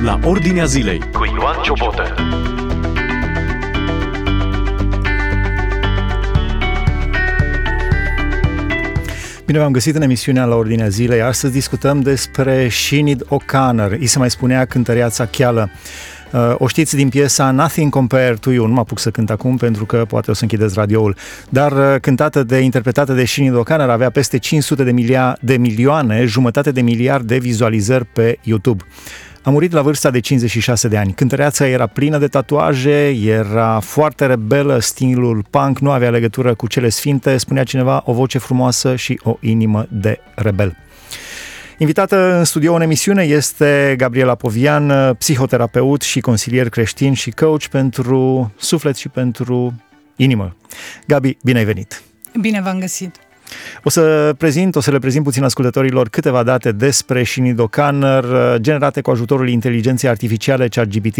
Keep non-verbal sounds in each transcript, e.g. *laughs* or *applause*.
la Ordinea Zilei cu Ioan Ciobotă. Bine v-am găsit în emisiunea la Ordinea Zilei. Astăzi discutăm despre Shinid O'Connor. Îi se mai spunea cântăreața cheală. Uh, o știți din piesa Nothing Compared to You, nu mă apuc să cânt acum pentru că poate o să închideți radioul, dar uh, cântată de, interpretată de Shinny O'Connor avea peste 500 de, milia, de milioane, jumătate de miliard de vizualizări pe YouTube. A murit la vârsta de 56 de ani. Cântăreața era plină de tatuaje, era foarte rebelă, stilul punk nu avea legătură cu cele sfinte, spunea cineva o voce frumoasă și o inimă de rebel. Invitată în studio în emisiune este Gabriela Povian, psihoterapeut și consilier creștin și coach pentru suflet și pentru inimă. Gabi, bine ai venit! Bine v-am găsit! O să prezint, o să le prezint puțin ascultătorilor câteva date despre Sinead O'Connor, generate cu ajutorul inteligenței artificiale ChatGPT.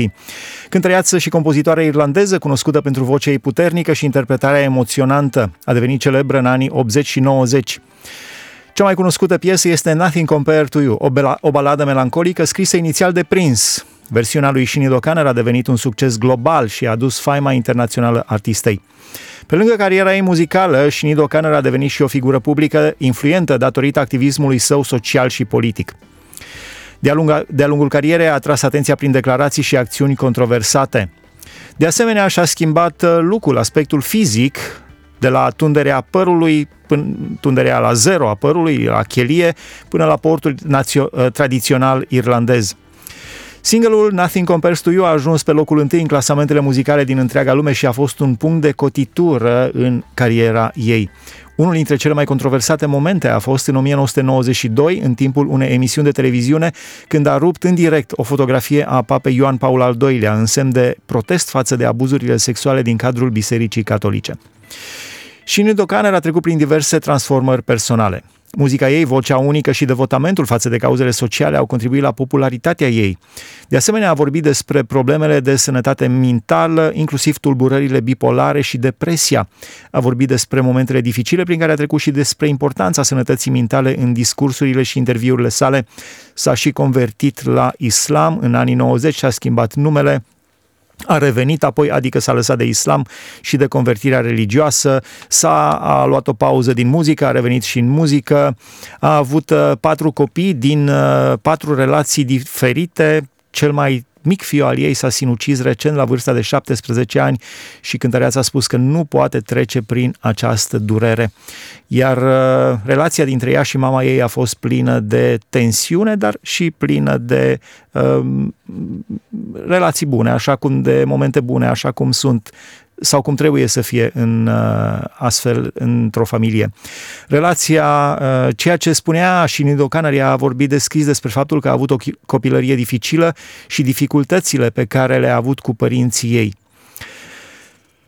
Cântăreață și compozitoare irlandeză, cunoscută pentru vocea ei puternică și interpretarea emoționantă, a devenit celebră în anii 80 și 90. Cea mai cunoscută piesă este Nothing Compared to You, o, bela, o baladă melancolică scrisă inițial de Prince. Versiunea lui Sinead O'Connor a devenit un succes global și a adus faima internațională artistei. Pe lângă cariera ei muzicală, Sinead O'Connor a devenit și o figură publică influentă datorită activismului său social și politic. De-a, lunga, de-a lungul carierei a atras atenția prin declarații și acțiuni controversate. De asemenea, și-a schimbat uh, lucrul, aspectul fizic, de la tunderea părului, până, tunderea la zero a părului, la chelie, până la portul națio- uh, tradițional irlandez. Singleul Nothing Compares to You a ajuns pe locul întâi în clasamentele muzicale din întreaga lume și a fost un punct de cotitură în cariera ei. Unul dintre cele mai controversate momente a fost în 1992, în timpul unei emisiuni de televiziune, când a rupt în direct o fotografie a papei Ioan Paul al II-lea, în semn de protest față de abuzurile sexuale din cadrul Bisericii Catolice. Și Nidocaner a trecut prin diverse transformări personale. Muzica ei, vocea unică și devotamentul față de cauzele sociale au contribuit la popularitatea ei. De asemenea, a vorbit despre problemele de sănătate mentală, inclusiv tulburările bipolare și depresia. A vorbit despre momentele dificile prin care a trecut și despre importanța sănătății mentale în discursurile și interviurile sale. S-a și convertit la islam în anii 90 și a schimbat numele a revenit apoi, adică s-a lăsat de islam și de convertirea religioasă, s-a a luat o pauză din muzică, a revenit și în muzică, a avut uh, patru copii din uh, patru relații diferite, cel mai mic fiu al ei s-a sinucis recent la vârsta de 17 ani și cântăreața a spus că nu poate trece prin această durere. Iar uh, relația dintre ea și mama ei a fost plină de tensiune, dar și plină de uh, relații bune, așa cum de momente bune, așa cum sunt sau cum trebuie să fie în uh, astfel într-o familie. Relația, uh, ceea ce spunea și Nido Canary a vorbit deschis despre faptul că a avut o copilărie dificilă și dificultățile pe care le-a avut cu părinții ei.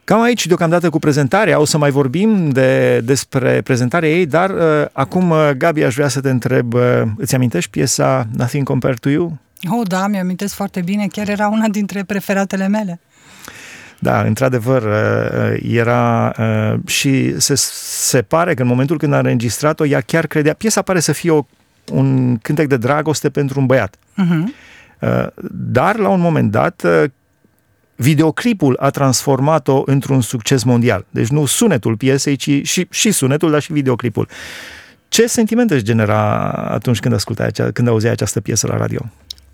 Cam aici deocamdată cu prezentarea, o să mai vorbim de, despre prezentarea ei, dar uh, acum, uh, Gabi, aș vrea să te întreb, uh, îți amintești piesa Nothing Compared to You? Oh, da, mi-amintesc foarte bine, chiar era una dintre preferatele mele. Da, într-adevăr, uh, uh, era uh, și se, se pare că în momentul când a înregistrat-o, ea chiar credea, piesa pare să fie o, un cântec de dragoste pentru un băiat. Uh-huh. Dar, la un moment dat, videoclipul a transformat-o într-un succes mondial. Deci nu sunetul piesei, ci și, și sunetul, dar și videoclipul. Ce sentimente își genera atunci când ascultai acea, când auzeai această piesă la radio?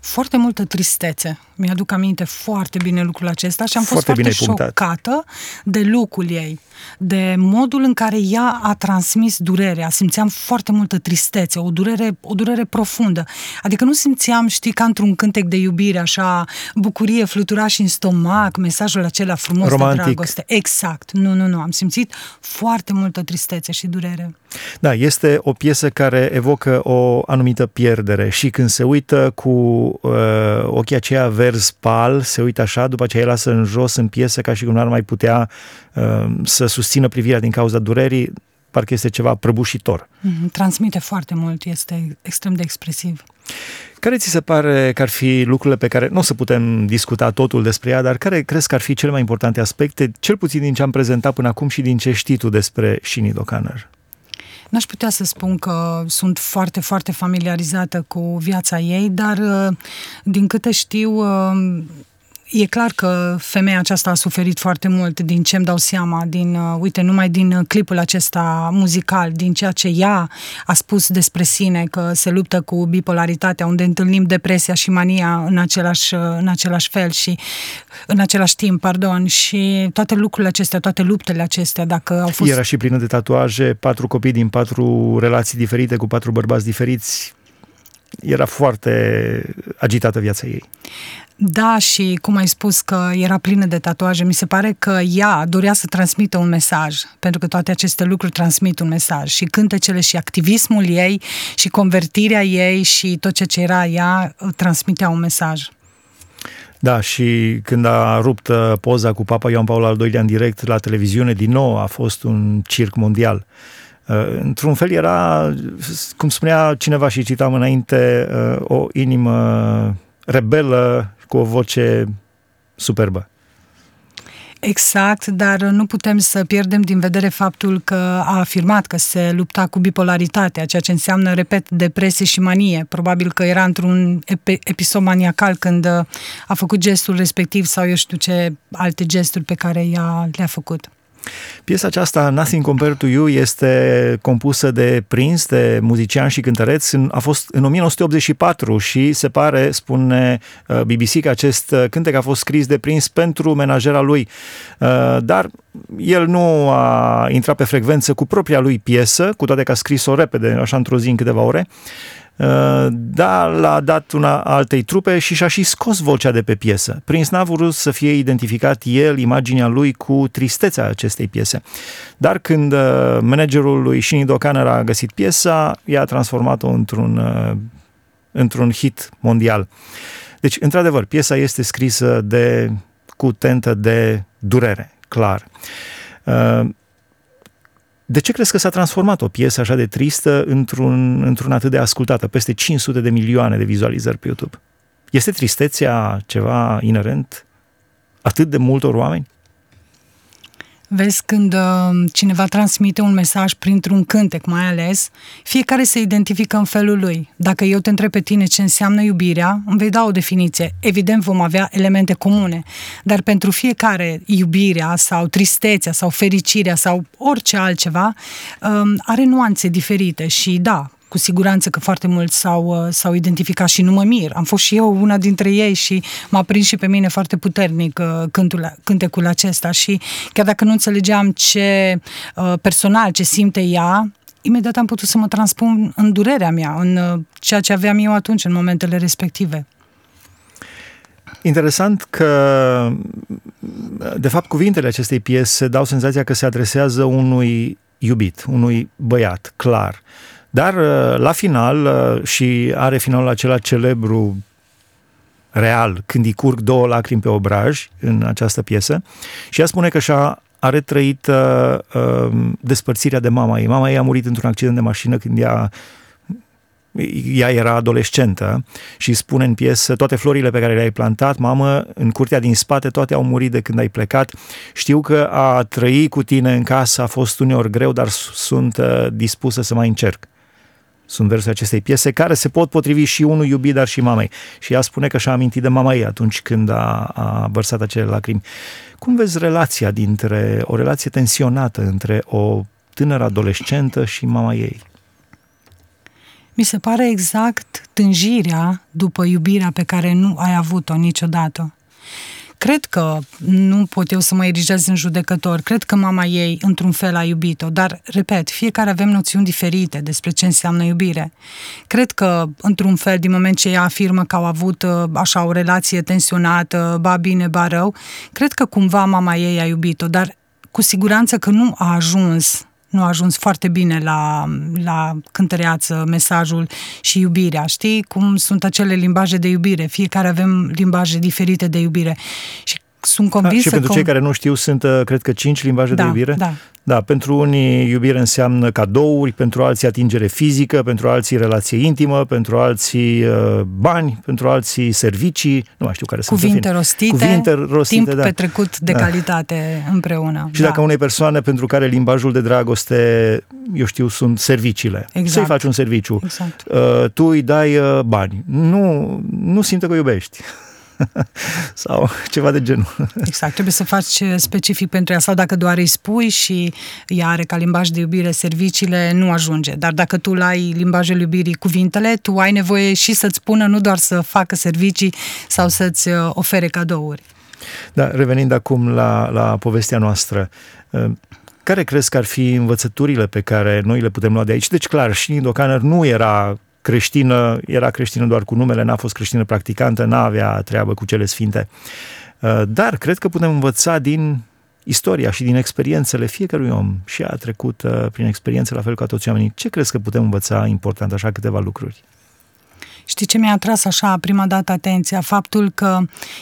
Foarte multă tristețe. Mi-aduc aminte foarte bine lucrul acesta și am fost foarte, foarte șocată de lucrul ei, de modul în care ea a transmis durerea. Simțeam foarte multă tristețe, o durere, o durere profundă. Adică nu simțeam, știi, ca într-un cântec de iubire, așa, bucurie fluturaș și în stomac, mesajul acela frumos Romantic. de dragoste. Exact. Nu, nu, nu. Am simțit foarte multă tristețe și durere. Da, este o piesă care evocă o anumită pierdere și când se uită cu uh, ochii aceia verzi-pal, se uită așa, după aceea lasă în jos în piesă ca și cum nu ar mai putea uh, să susțină privirea din cauza durerii, parcă este ceva prăbușitor. Mm-hmm, transmite foarte mult, este extrem de expresiv. Care ți se pare că ar fi lucrurile pe care, nu o să putem discuta totul despre ea, dar care crezi că ar fi cele mai importante aspecte, cel puțin din ce am prezentat până acum și din ce știi tu despre Sinead O'Connor? N-aș putea să spun că sunt foarte, foarte familiarizată cu viața ei, dar uh, din câte știu, uh, E clar că femeia aceasta a suferit foarte mult din ce îmi dau seama, din, uh, uite, numai din uh, clipul acesta muzical, din ceea ce ea a spus despre sine, că se luptă cu bipolaritatea, unde întâlnim depresia și mania în același, uh, în același fel și în același timp, pardon, și toate lucrurile acestea, toate luptele acestea, dacă au fost... Era și plină de tatuaje, patru copii din patru relații diferite, cu patru bărbați diferiți, era foarte agitată viața ei. Da, și cum ai spus că era plină de tatuaje, mi se pare că ea dorea să transmită un mesaj, pentru că toate aceste lucruri transmit un mesaj. Și cântecele și activismul ei și convertirea ei și tot ce era ea transmitea un mesaj. Da, și când a rupt uh, poza cu Papa Ioan Paul al II-lea în direct la televiziune, din nou a fost un circ mondial. Uh, într-un fel era, cum spunea cineva și citam înainte, uh, o inimă rebelă cu o voce superbă. Exact, dar nu putem să pierdem din vedere faptul că a afirmat că se lupta cu bipolaritatea, ceea ce înseamnă, repet, depresie și manie. Probabil că era într-un episod maniacal când a făcut gestul respectiv sau eu știu ce alte gesturi pe care ea le-a făcut. Piesa aceasta, Nothing Compared to You, este compusă de Prince, de muzician și cântăreț. A fost în 1984 și se pare, spune uh, BBC, că acest uh, cântec a fost scris de Prince pentru menajera lui. Uh, dar el nu a intrat pe frecvență cu propria lui piesă, cu toate că a scris-o repede, așa într-o zi în câteva ore. Uh, dar l-a dat una altei trupe și și-a și scos vocea de pe piesă. Prince n-a vrut să fie identificat el, imaginea lui, cu tristețea acestei piese. Dar când uh, managerul lui Shinido O'Connor a găsit piesa, i-a transformat-o într-un, uh, într-un hit mondial. Deci, într-adevăr, piesa este scrisă de, cu tentă de durere, clar. De ce crezi că s-a transformat o piesă așa de tristă într-un, într-un atât de ascultată, peste 500 de milioane de vizualizări pe YouTube? Este tristețea ceva inerent atât de multor oameni? Vezi, când uh, cineva transmite un mesaj printr-un cântec, mai ales, fiecare se identifică în felul lui. Dacă eu te întreb pe tine ce înseamnă iubirea, îmi vei da o definiție. Evident, vom avea elemente comune, dar pentru fiecare iubirea sau tristețea sau fericirea sau orice altceva um, are nuanțe diferite și da, cu siguranță că foarte mulți s-au, uh, s-au identificat și nu mă mir. Am fost și eu una dintre ei și m-a prins și pe mine foarte puternic uh, cântul, cântecul acesta și chiar dacă nu înțelegeam ce uh, personal, ce simte ea, imediat am putut să mă transpun în durerea mea, în ceea ce aveam eu atunci, în momentele respective. Interesant că, de fapt, cuvintele acestei piese dau senzația că se adresează unui iubit, unui băiat, clar. Dar uh, la final, uh, și are finalul acela celebru real, când îi curg două lacrimi pe obraj în această piesă, și ea spune că și-a a retrăit uh, uh, despărțirea de mama ei. Mama ei a murit într-un accident de mașină când ea ea era adolescentă și spune în piesă toate florile pe care le-ai plantat, mamă, în curtea din spate toate au murit de când ai plecat. Știu că a trăi cu tine în casă a fost uneori greu, dar sunt uh, dispusă să mai încerc sunt versurile acestei piese, care se pot potrivi și unui iubit, dar și mamei. Și ea spune că și-a amintit de mama ei atunci când a, a vărsat acele lacrimi. Cum vezi relația dintre, o relație tensionată între o tânără adolescentă și mama ei? Mi se pare exact tânjirea după iubirea pe care nu ai avut-o niciodată. Cred că nu pot eu să mă erigez în judecător, cred că mama ei într-un fel a iubit-o, dar, repet, fiecare avem noțiuni diferite despre ce înseamnă iubire. Cred că, într-un fel, din moment ce ea afirmă că au avut uh, așa o relație tensionată, ba bine, ba rău, cred că cumva mama ei a iubit-o, dar cu siguranță că nu a ajuns nu a ajuns foarte bine la, la cântăreață mesajul și iubirea. Știi cum sunt acele limbaje de iubire? Fiecare avem limbaje diferite de iubire. Și sunt convinsă da, Și pentru că... cei care nu știu, sunt, uh, cred că, cinci limbaje da, de iubire? Da, da, pentru unii iubire înseamnă cadouri, pentru alții atingere fizică, pentru alții relație intimă, pentru alții uh, bani, pentru alții servicii, nu mai știu care Cuvinte sunt. Rostite, Cuvinte rostite, timp da. petrecut de da. calitate împreună. Și da. dacă unei persoane pentru care limbajul de dragoste, eu știu, sunt serviciile, exact. să-i faci un serviciu, exact. uh, tu îi dai uh, bani, nu, nu simte că o iubești. *laughs* sau ceva de genul. Exact, trebuie să faci specific pentru ea sau dacă doar îi spui și ea are ca limbaj de iubire serviciile, nu ajunge. Dar dacă tu ai limbajul iubirii cuvintele, tu ai nevoie și să-ți spună nu doar să facă servicii sau să-ți uh, ofere cadouri. Da, revenind acum la, la povestea noastră, uh, care crezi că ar fi învățăturile pe care noi le putem lua de aici? Deci, clar, și Docaner nu era creștină, era creștină doar cu numele, n-a fost creștină practicantă, n-avea treabă cu cele sfinte. Uh, dar cred că putem învăța din istoria și din experiențele fiecărui om și a trecut uh, prin experiențe la fel ca toți oamenii. Ce crezi că putem învăța important, așa câteva lucruri? Știi ce mi-a atras așa prima dată atenția? Faptul că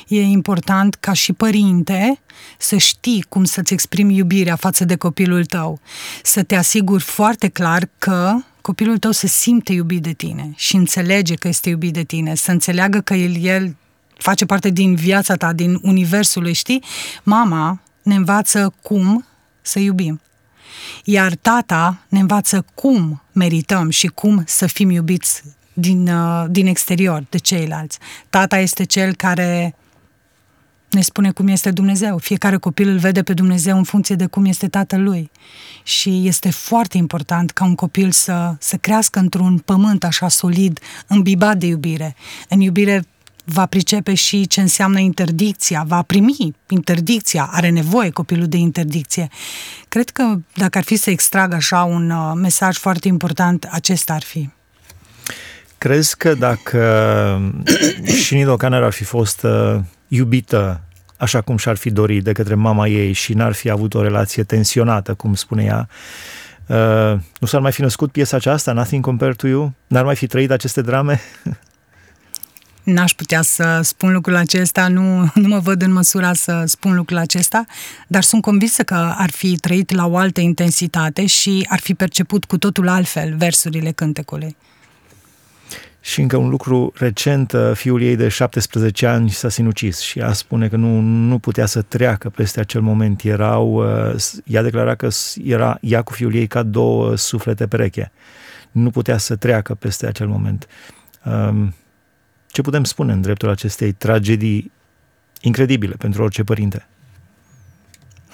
e important ca și părinte să știi cum să-ți exprimi iubirea față de copilul tău. Să te asiguri foarte clar că copilul tău se simte iubit de tine și înțelege că este iubit de tine, să înțeleagă că el, el face parte din viața ta, din universul lui, știi? Mama ne învață cum să iubim. Iar tata ne învață cum merităm și cum să fim iubiți din, uh, din exterior de ceilalți. Tata este cel care ne spune cum este Dumnezeu. Fiecare copil îl vede pe Dumnezeu în funcție de cum este tatăl lui. Și este foarte important ca un copil să, să crească într-un pământ așa solid, îmbibat de iubire. În iubire va pricepe și ce înseamnă interdicția, va primi interdicția, are nevoie copilul de interdicție. Cred că dacă ar fi să extrag așa un uh, mesaj foarte important, acesta ar fi. Crezi că dacă Shinido O'Connor ar fi fost uh, iubită așa cum și-ar fi dorit de către mama ei și n-ar fi avut o relație tensionată, cum spune ea, uh, nu s-ar mai fi născut piesa aceasta, Nothing Compared to You? N-ar mai fi trăit aceste drame? *laughs* N-aș putea să spun lucrul acesta, nu, nu mă văd în măsura să spun lucrul acesta, dar sunt convinsă că ar fi trăit la o altă intensitate și ar fi perceput cu totul altfel versurile cântecului. Și încă un lucru recent, uh, fiul ei de 17 ani s-a sinucis și ea spune că nu, nu putea să treacă peste acel moment. Erau, uh, ea declara că era ea cu fiul ei ca două suflete pereche. Nu putea să treacă peste acel moment. Um, ce putem spune în dreptul acestei tragedii incredibile pentru orice părinte?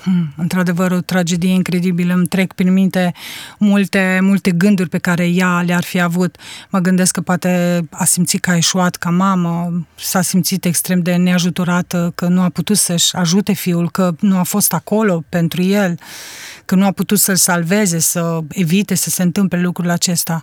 Hmm, într-adevăr, o tragedie incredibilă. Îmi trec prin minte multe, multe gânduri pe care ea le-ar fi avut. Mă gândesc că poate a simțit că a eșuat ca mamă, s-a simțit extrem de neajutorată, că nu a putut să-și ajute fiul, că nu a fost acolo pentru el, că nu a putut să-l salveze, să evite să se întâmple lucrul acesta.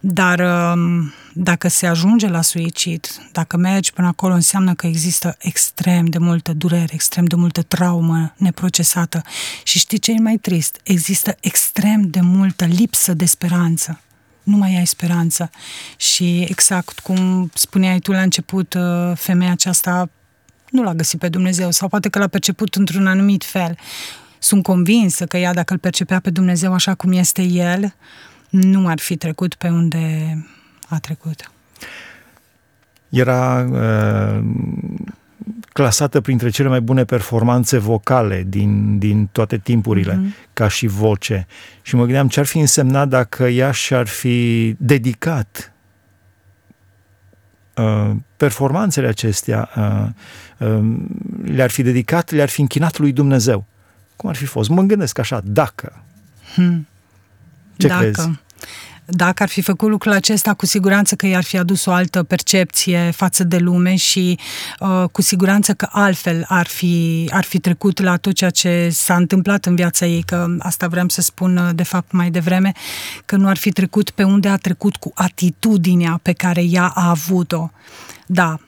Dar um, dacă se ajunge la suicid, dacă mergi până acolo, înseamnă că există extrem de multă durere, extrem de multă traumă neprocesată. Și știi ce e mai trist? Există extrem de multă lipsă de speranță. Nu mai ai speranță. Și exact cum spuneai tu la început, uh, femeia aceasta nu l-a găsit pe Dumnezeu sau poate că l-a perceput într-un anumit fel. Sunt convinsă că ea, dacă îl percepea pe Dumnezeu așa cum este El, nu ar fi trecut pe unde a trecut. Era uh, clasată printre cele mai bune performanțe vocale din, din toate timpurile, mm-hmm. ca și voce. Și mă gândeam ce ar fi însemnat dacă ea și-ar fi dedicat uh, performanțele acestea, uh, uh, le-ar fi dedicat, le-ar fi închinat lui Dumnezeu. Cum ar fi fost? Mă gândesc așa, dacă. Hmm. Ce dacă. crezi? Dacă ar fi făcut lucrul acesta, cu siguranță că i-ar fi adus o altă percepție față de lume și uh, cu siguranță că altfel ar fi, ar fi trecut la tot ceea ce s-a întâmplat în viața ei, că asta vreau să spun uh, de fapt mai devreme, că nu ar fi trecut pe unde a trecut cu atitudinea pe care ea a avut-o. Da,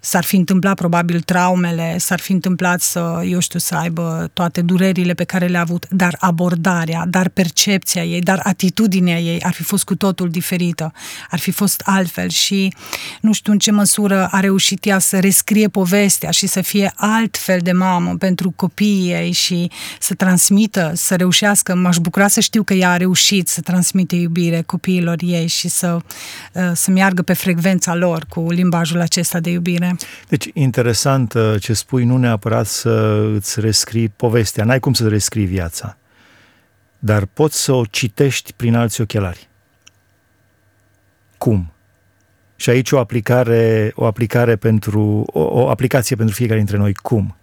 s-ar fi întâmplat probabil traumele, s-ar fi întâmplat să, eu știu, să aibă toate durerile pe care le-a avut, dar abordarea, dar percepția ei, dar atitudinea ei ar fi fost cu totul diferită, ar fi fost altfel și nu știu în ce măsură a reușit ea să rescrie povestea și să fie altfel de mamă pentru copiii ei și să transmită, să reușească, m-aș bucura să știu că ea a reușit să transmite iubire copiilor ei și să, uh, să meargă pe frecvența lor cu limbajul acesta de iubire. Deci, interesant uh, ce spui, nu neapărat să îți rescrii povestea, n-ai cum să rescrii viața, dar poți să o citești prin alți ochelari. Cum? Și aici o aplicare, o aplicare pentru, o, o aplicație pentru fiecare dintre noi. Cum?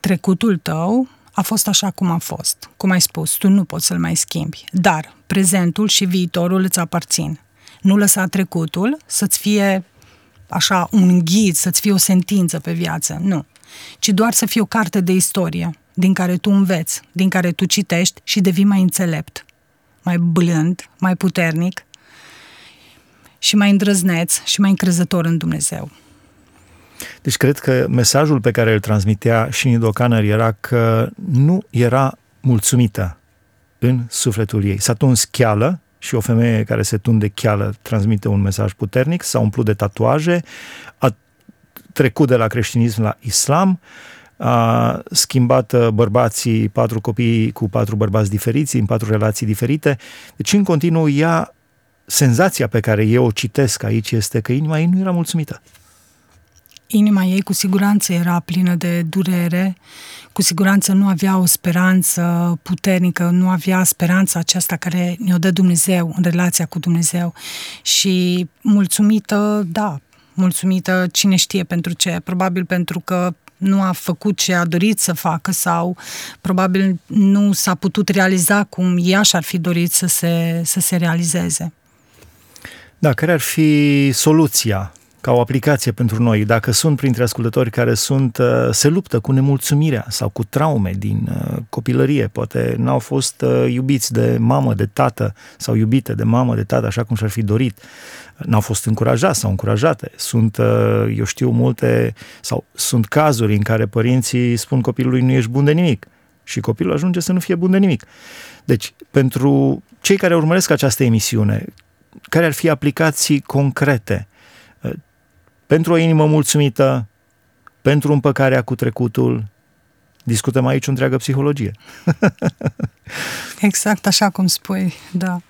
Trecutul tău a fost așa cum a fost. Cum ai spus, tu nu poți să-l mai schimbi. Dar prezentul și viitorul îți aparțin. Nu lăsa trecutul să-ți fie așa un ghid, să-ți fie o sentință pe viață, nu. Ci doar să fie o carte de istorie din care tu înveți, din care tu citești și devii mai înțelept, mai blând, mai puternic și mai îndrăzneț și mai încrezător în Dumnezeu. Deci cred că mesajul pe care îl transmitea și Nidocanăr era că nu era mulțumită în sufletul ei. S-a tuns cheală și o femeie care se tunde cheală transmite un mesaj puternic, s-a umplut de tatuaje, a trecut de la creștinism la islam, a schimbat uh, bărbații, patru copii cu patru bărbați diferiți, în patru relații diferite. Deci, în continuu, ea, senzația pe care eu o citesc aici este că inima ei nu era mulțumită. Inima ei cu siguranță era plină de durere, cu siguranță nu avea o speranță puternică, nu avea speranța aceasta care ne-o dă Dumnezeu în relația cu Dumnezeu. Și mulțumită, da, mulțumită cine știe pentru ce, probabil pentru că nu a făcut ce a dorit să facă sau probabil nu s-a putut realiza cum ea și-ar fi dorit să se, să se realizeze. Da, care ar fi soluția ca o aplicație pentru noi. Dacă sunt printre ascultători care sunt, uh, se luptă cu nemulțumirea sau cu traume din uh, copilărie, poate n-au fost uh, iubiți de mamă, de tată sau iubite de mamă, de tată, așa cum și-ar fi dorit, n-au fost încurajați sau încurajate. Sunt, eu știu, multe sau sunt cazuri în care părinții spun copilului nu ești bun de nimic și copilul ajunge să nu fie bun de nimic. Deci, pentru cei care urmăresc această emisiune, care ar fi aplicații concrete pentru o inimă mulțumită, pentru împăcarea cu trecutul. Discutăm aici o întreagă psihologie. *laughs* exact așa cum spui, da.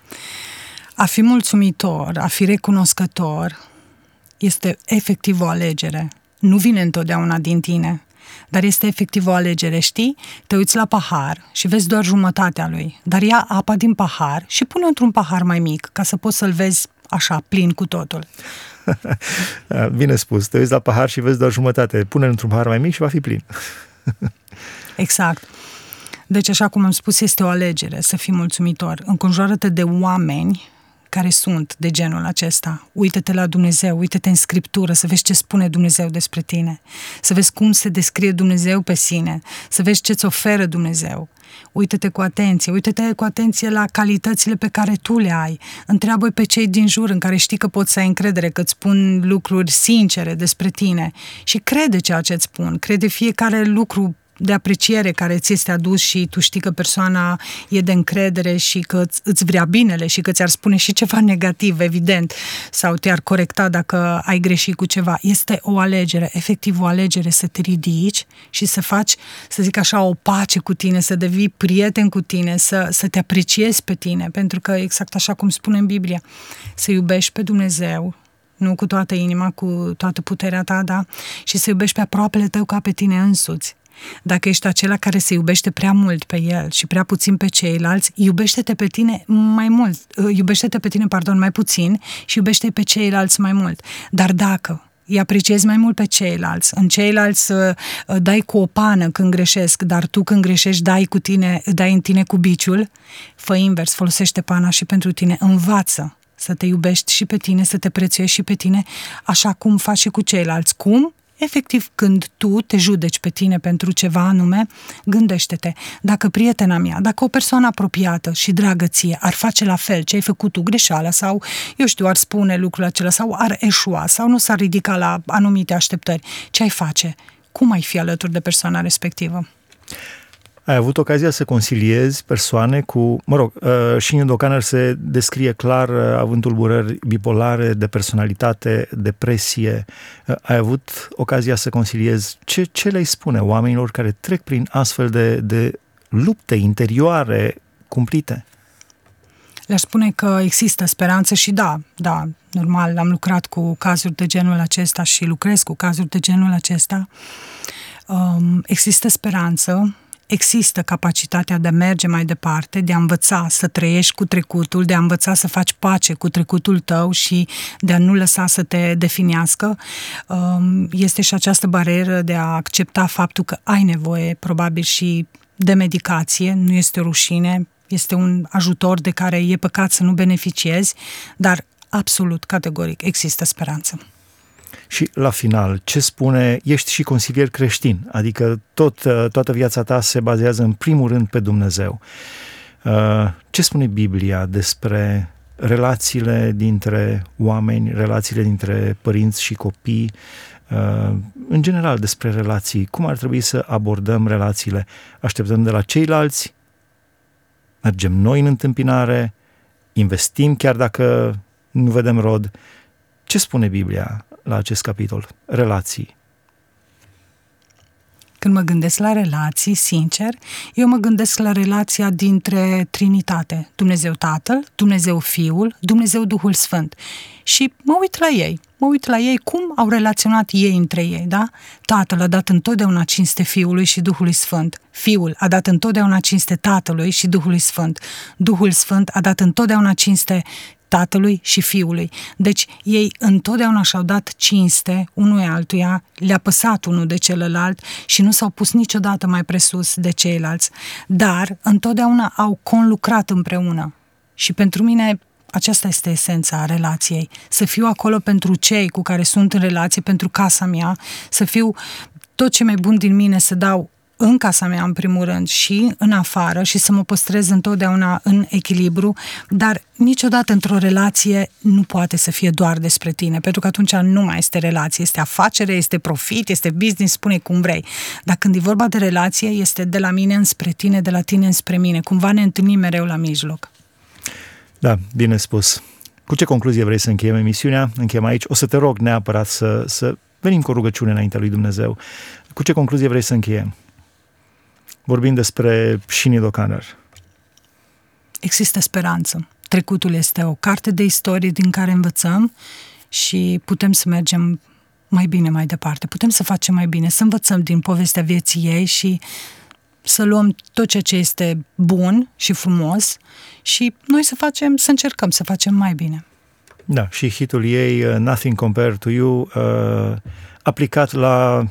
A fi mulțumitor, a fi recunoscător, este efectiv o alegere. Nu vine întotdeauna din tine, dar este efectiv o alegere, știi? Te uiți la pahar și vezi doar jumătatea lui, dar ia apa din pahar și pune într-un pahar mai mic, ca să poți să-l vezi așa, plin cu totul. *laughs* Bine spus, te uiți la pahar și vezi doar jumătate. Pune într-un pahar mai mic și va fi plin. *laughs* exact. Deci, așa cum am spus, este o alegere să fii mulțumitor. Înconjoară-te de oameni care sunt de genul acesta. Uită-te la Dumnezeu, uită-te în Scriptură, să vezi ce spune Dumnezeu despre tine, să vezi cum se descrie Dumnezeu pe sine, să vezi ce-ți oferă Dumnezeu. Uită-te cu atenție, uită-te cu atenție la calitățile pe care tu le ai. Întreabă pe cei din jur în care știi că poți să ai încredere, că îți spun lucruri sincere despre tine și crede ceea ce îți spun, crede fiecare lucru de apreciere care ți este adus și tu știi că persoana e de încredere și că îți vrea binele și că ți-ar spune și ceva *laughs* negativ, evident, sau te-ar corecta dacă ai greșit cu ceva. Este o alegere, efectiv o alegere să te ridici și să faci, să zic așa, o pace cu tine, să devii prieten cu tine, să, să te apreciezi pe tine, pentru că exact așa cum spune în Biblie, să iubești pe Dumnezeu, nu cu toată inima, cu toată puterea ta, da? Și să iubești pe aproapele tău ca pe tine însuți. Dacă ești acela care se iubește prea mult pe el și prea puțin pe ceilalți, iubește-te pe tine mai mult, uh, iubește-te pe tine, pardon, mai puțin și iubește pe ceilalți mai mult. Dar dacă îi apreciezi mai mult pe ceilalți. În ceilalți uh, dai cu o pană când greșesc, dar tu când greșești dai, cu tine, dai în tine cu biciul, fă invers, folosește pana și pentru tine. Învață să te iubești și pe tine, să te prețuiești și pe tine, așa cum faci și cu ceilalți. Cum? Efectiv când tu te judeci pe tine pentru ceva anume, gândește-te, dacă prietena mea, dacă o persoană apropiată și dragă ție ar face la fel ce ai făcut tu greșeală sau, eu știu, ar spune lucrul acela sau ar eșua sau nu s-ar ridica la anumite așteptări, ce ai face? Cum ai fi alături de persoana respectivă? Ai avut ocazia să conciliezi persoane cu, mă rog, uh, și în Docaner se descrie clar uh, având tulburări bipolare de personalitate, depresie. Uh, ai avut ocazia să conciliezi ce, ce le spune oamenilor care trec prin astfel de, de lupte interioare cumplite? Le-aș spune că există speranță și da, da, normal, am lucrat cu cazuri de genul acesta și lucrez cu cazuri de genul acesta. Um, există speranță, există capacitatea de a merge mai departe, de a învăța să trăiești cu trecutul, de a învăța să faci pace cu trecutul tău și de a nu lăsa să te definească. Um, este și această barieră de a accepta faptul că ai nevoie, probabil, și de medicație, nu este o rușine, este un ajutor de care e păcat să nu beneficiezi, dar absolut, categoric, există speranță. Și la final, ce spune, ești și consilier creștin, adică tot, uh, toată viața ta se bazează în primul rând pe Dumnezeu. Uh, ce spune Biblia despre relațiile dintre oameni, relațiile dintre părinți și copii, uh, în general despre relații, cum ar trebui să abordăm relațiile? Așteptăm de la ceilalți? Mergem noi în întâmpinare? Investim chiar dacă nu vedem rod? Ce spune Biblia la acest capitol, relații. Când mă gândesc la relații, sincer, eu mă gândesc la relația dintre Trinitate, Dumnezeu Tatăl, Dumnezeu Fiul, Dumnezeu Duhul Sfânt. Și mă uit la ei, mă uit la ei cum au relaționat ei între ei, da? Tatăl a dat întotdeauna cinste Fiului și Duhului Sfânt. Fiul a dat întotdeauna cinste Tatălui și Duhului Sfânt. Duhul Sfânt a dat întotdeauna cinste tatălui și fiului. Deci ei întotdeauna și-au dat cinste unui altuia, le-a păsat unul de celălalt și nu s-au pus niciodată mai presus de ceilalți, dar întotdeauna au conlucrat împreună. Și pentru mine aceasta este esența relației. Să fiu acolo pentru cei cu care sunt în relație, pentru casa mea, să fiu tot ce mai bun din mine să dau în casa mea, în primul rând, și în afară și să mă păstrez întotdeauna în echilibru, dar niciodată într-o relație nu poate să fie doar despre tine, pentru că atunci nu mai este relație, este afacere, este profit, este business, spune cum vrei. Dar când e vorba de relație, este de la mine înspre tine, de la tine înspre mine. Cumva ne întâlnim mereu la mijloc. Da, bine spus. Cu ce concluzie vrei să încheiem emisiunea? Încheiem aici. O să te rog neapărat să, să venim cu o rugăciune înaintea lui Dumnezeu. Cu ce concluzie vrei să încheiem? Vorbim despre Shini Dokaner. Există speranță. Trecutul este o carte de istorie din care învățăm și putem să mergem mai bine mai departe. Putem să facem mai bine, să învățăm din povestea vieții ei și să luăm tot ceea ce este bun și frumos și noi să facem, să încercăm să facem mai bine. Da, și hitul ei, uh, Nothing Compared to You, uh, aplicat la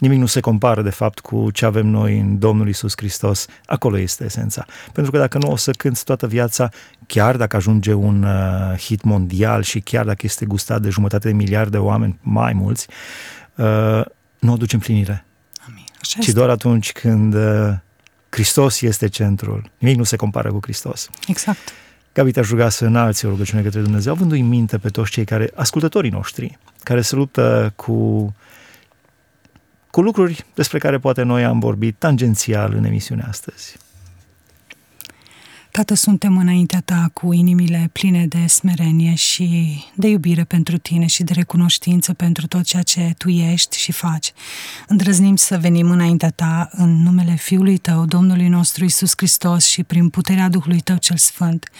Nimic nu se compară, de fapt, cu ce avem noi în Domnul Isus Hristos. Acolo este esența. Pentru că dacă nu o să cânți toată viața, chiar dacă ajunge un uh, hit mondial și chiar dacă este gustat de jumătate de miliarde de oameni, mai mulți, uh, nu o duci împlinire. Amin. Așa ci doar atunci când uh, Hristos este centrul. Nimic nu se compară cu Hristos. Exact. Gabi, te-aș ruga să înalți o rugăciune către Dumnezeu, avându-i minte pe toți cei care, ascultătorii noștri, care se luptă cu cu lucruri despre care poate noi am vorbit tangențial în emisiunea astăzi. Tată, suntem înaintea ta cu inimile pline de smerenie și de iubire pentru tine și de recunoștință pentru tot ceea ce tu ești și faci. Îndrăznim să venim înaintea ta în numele Fiului tău, Domnului nostru Isus Hristos și prin puterea Duhului tău cel Sfânt.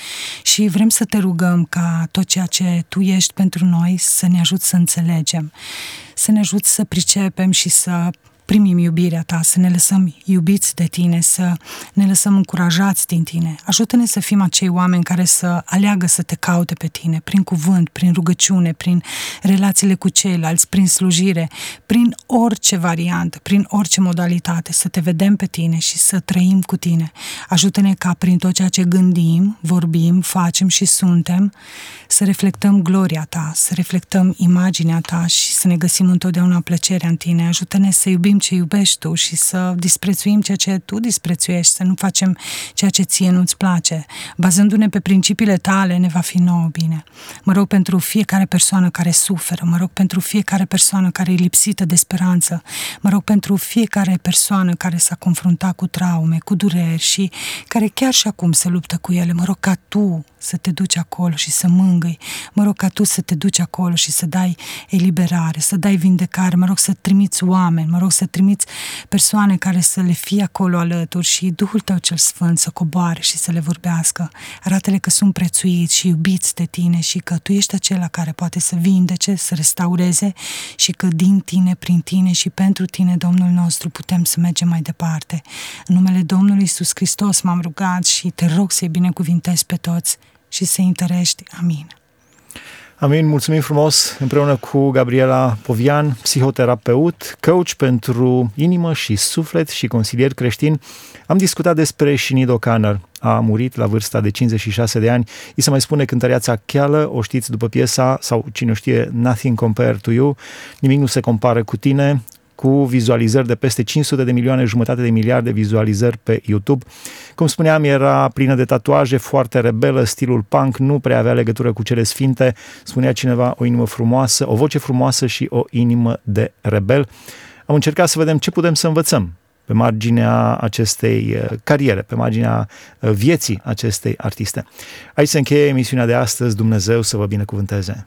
Și vrem să te rugăm ca tot ceea ce tu ești pentru noi să ne ajut să înțelegem, să ne ajut să pricepem și să primim iubirea ta, să ne lăsăm iubiți de tine, să ne lăsăm încurajați din tine. Ajută-ne să fim acei oameni care să aleagă să te caute pe tine, prin cuvânt, prin rugăciune, prin relațiile cu ceilalți, prin slujire, prin orice variantă, prin orice modalitate, să te vedem pe tine și să trăim cu tine. Ajută-ne ca prin tot ceea ce gândim, vorbim, facem și suntem, să reflectăm gloria ta, să reflectăm imaginea ta și să ne găsim întotdeauna plăcerea în tine. Ajută-ne să iubim ce iubești tu și să disprețuim ceea ce tu disprețuiești, să nu facem ceea ce ție nu-ți place. Bazându-ne pe principiile tale, ne va fi nouă bine. Mă rog pentru fiecare persoană care suferă, mă rog pentru fiecare persoană care e lipsită de speranță, mă rog pentru fiecare persoană care s-a confruntat cu traume, cu dureri și care chiar și acum se luptă cu ele. Mă rog ca tu să te duci acolo și să mângâi. Mă rog ca tu să te duci acolo și să dai eliberare, să dai vindecare. Mă rog să trimiți oameni, mă rog să trimiți persoane care să le fie acolo alături și Duhul tău cel Sfânt să coboare și să le vorbească. Arată-le că sunt prețuiți și iubiți de tine și că tu ești acela care poate să vindece, să restaureze și că din tine, prin tine și pentru tine, Domnul nostru, putem să mergem mai departe. În numele Domnului Isus Hristos m-am rugat și te rog să-i binecuvintezi pe toți și să-i întărești. Amin. Amin, mulțumim frumos împreună cu Gabriela Povian, psihoterapeut, coach pentru inimă și suflet și consilier creștin. Am discutat despre Shinido Kanner. A murit la vârsta de 56 de ani. I se mai spune cântăreața cheală, o știți după piesa, sau cine știe, Nothing Compared to You. Nimic nu se compară cu tine cu vizualizări de peste 500 de milioane, jumătate de miliarde vizualizări pe YouTube. Cum spuneam, era plină de tatuaje, foarte rebelă, stilul punk, nu prea avea legătură cu cele sfinte, spunea cineva o inimă frumoasă, o voce frumoasă și o inimă de rebel. Am încercat să vedem ce putem să învățăm pe marginea acestei uh, cariere, pe marginea uh, vieții acestei artiste. Aici se încheie emisiunea de astăzi. Dumnezeu să vă binecuvânteze!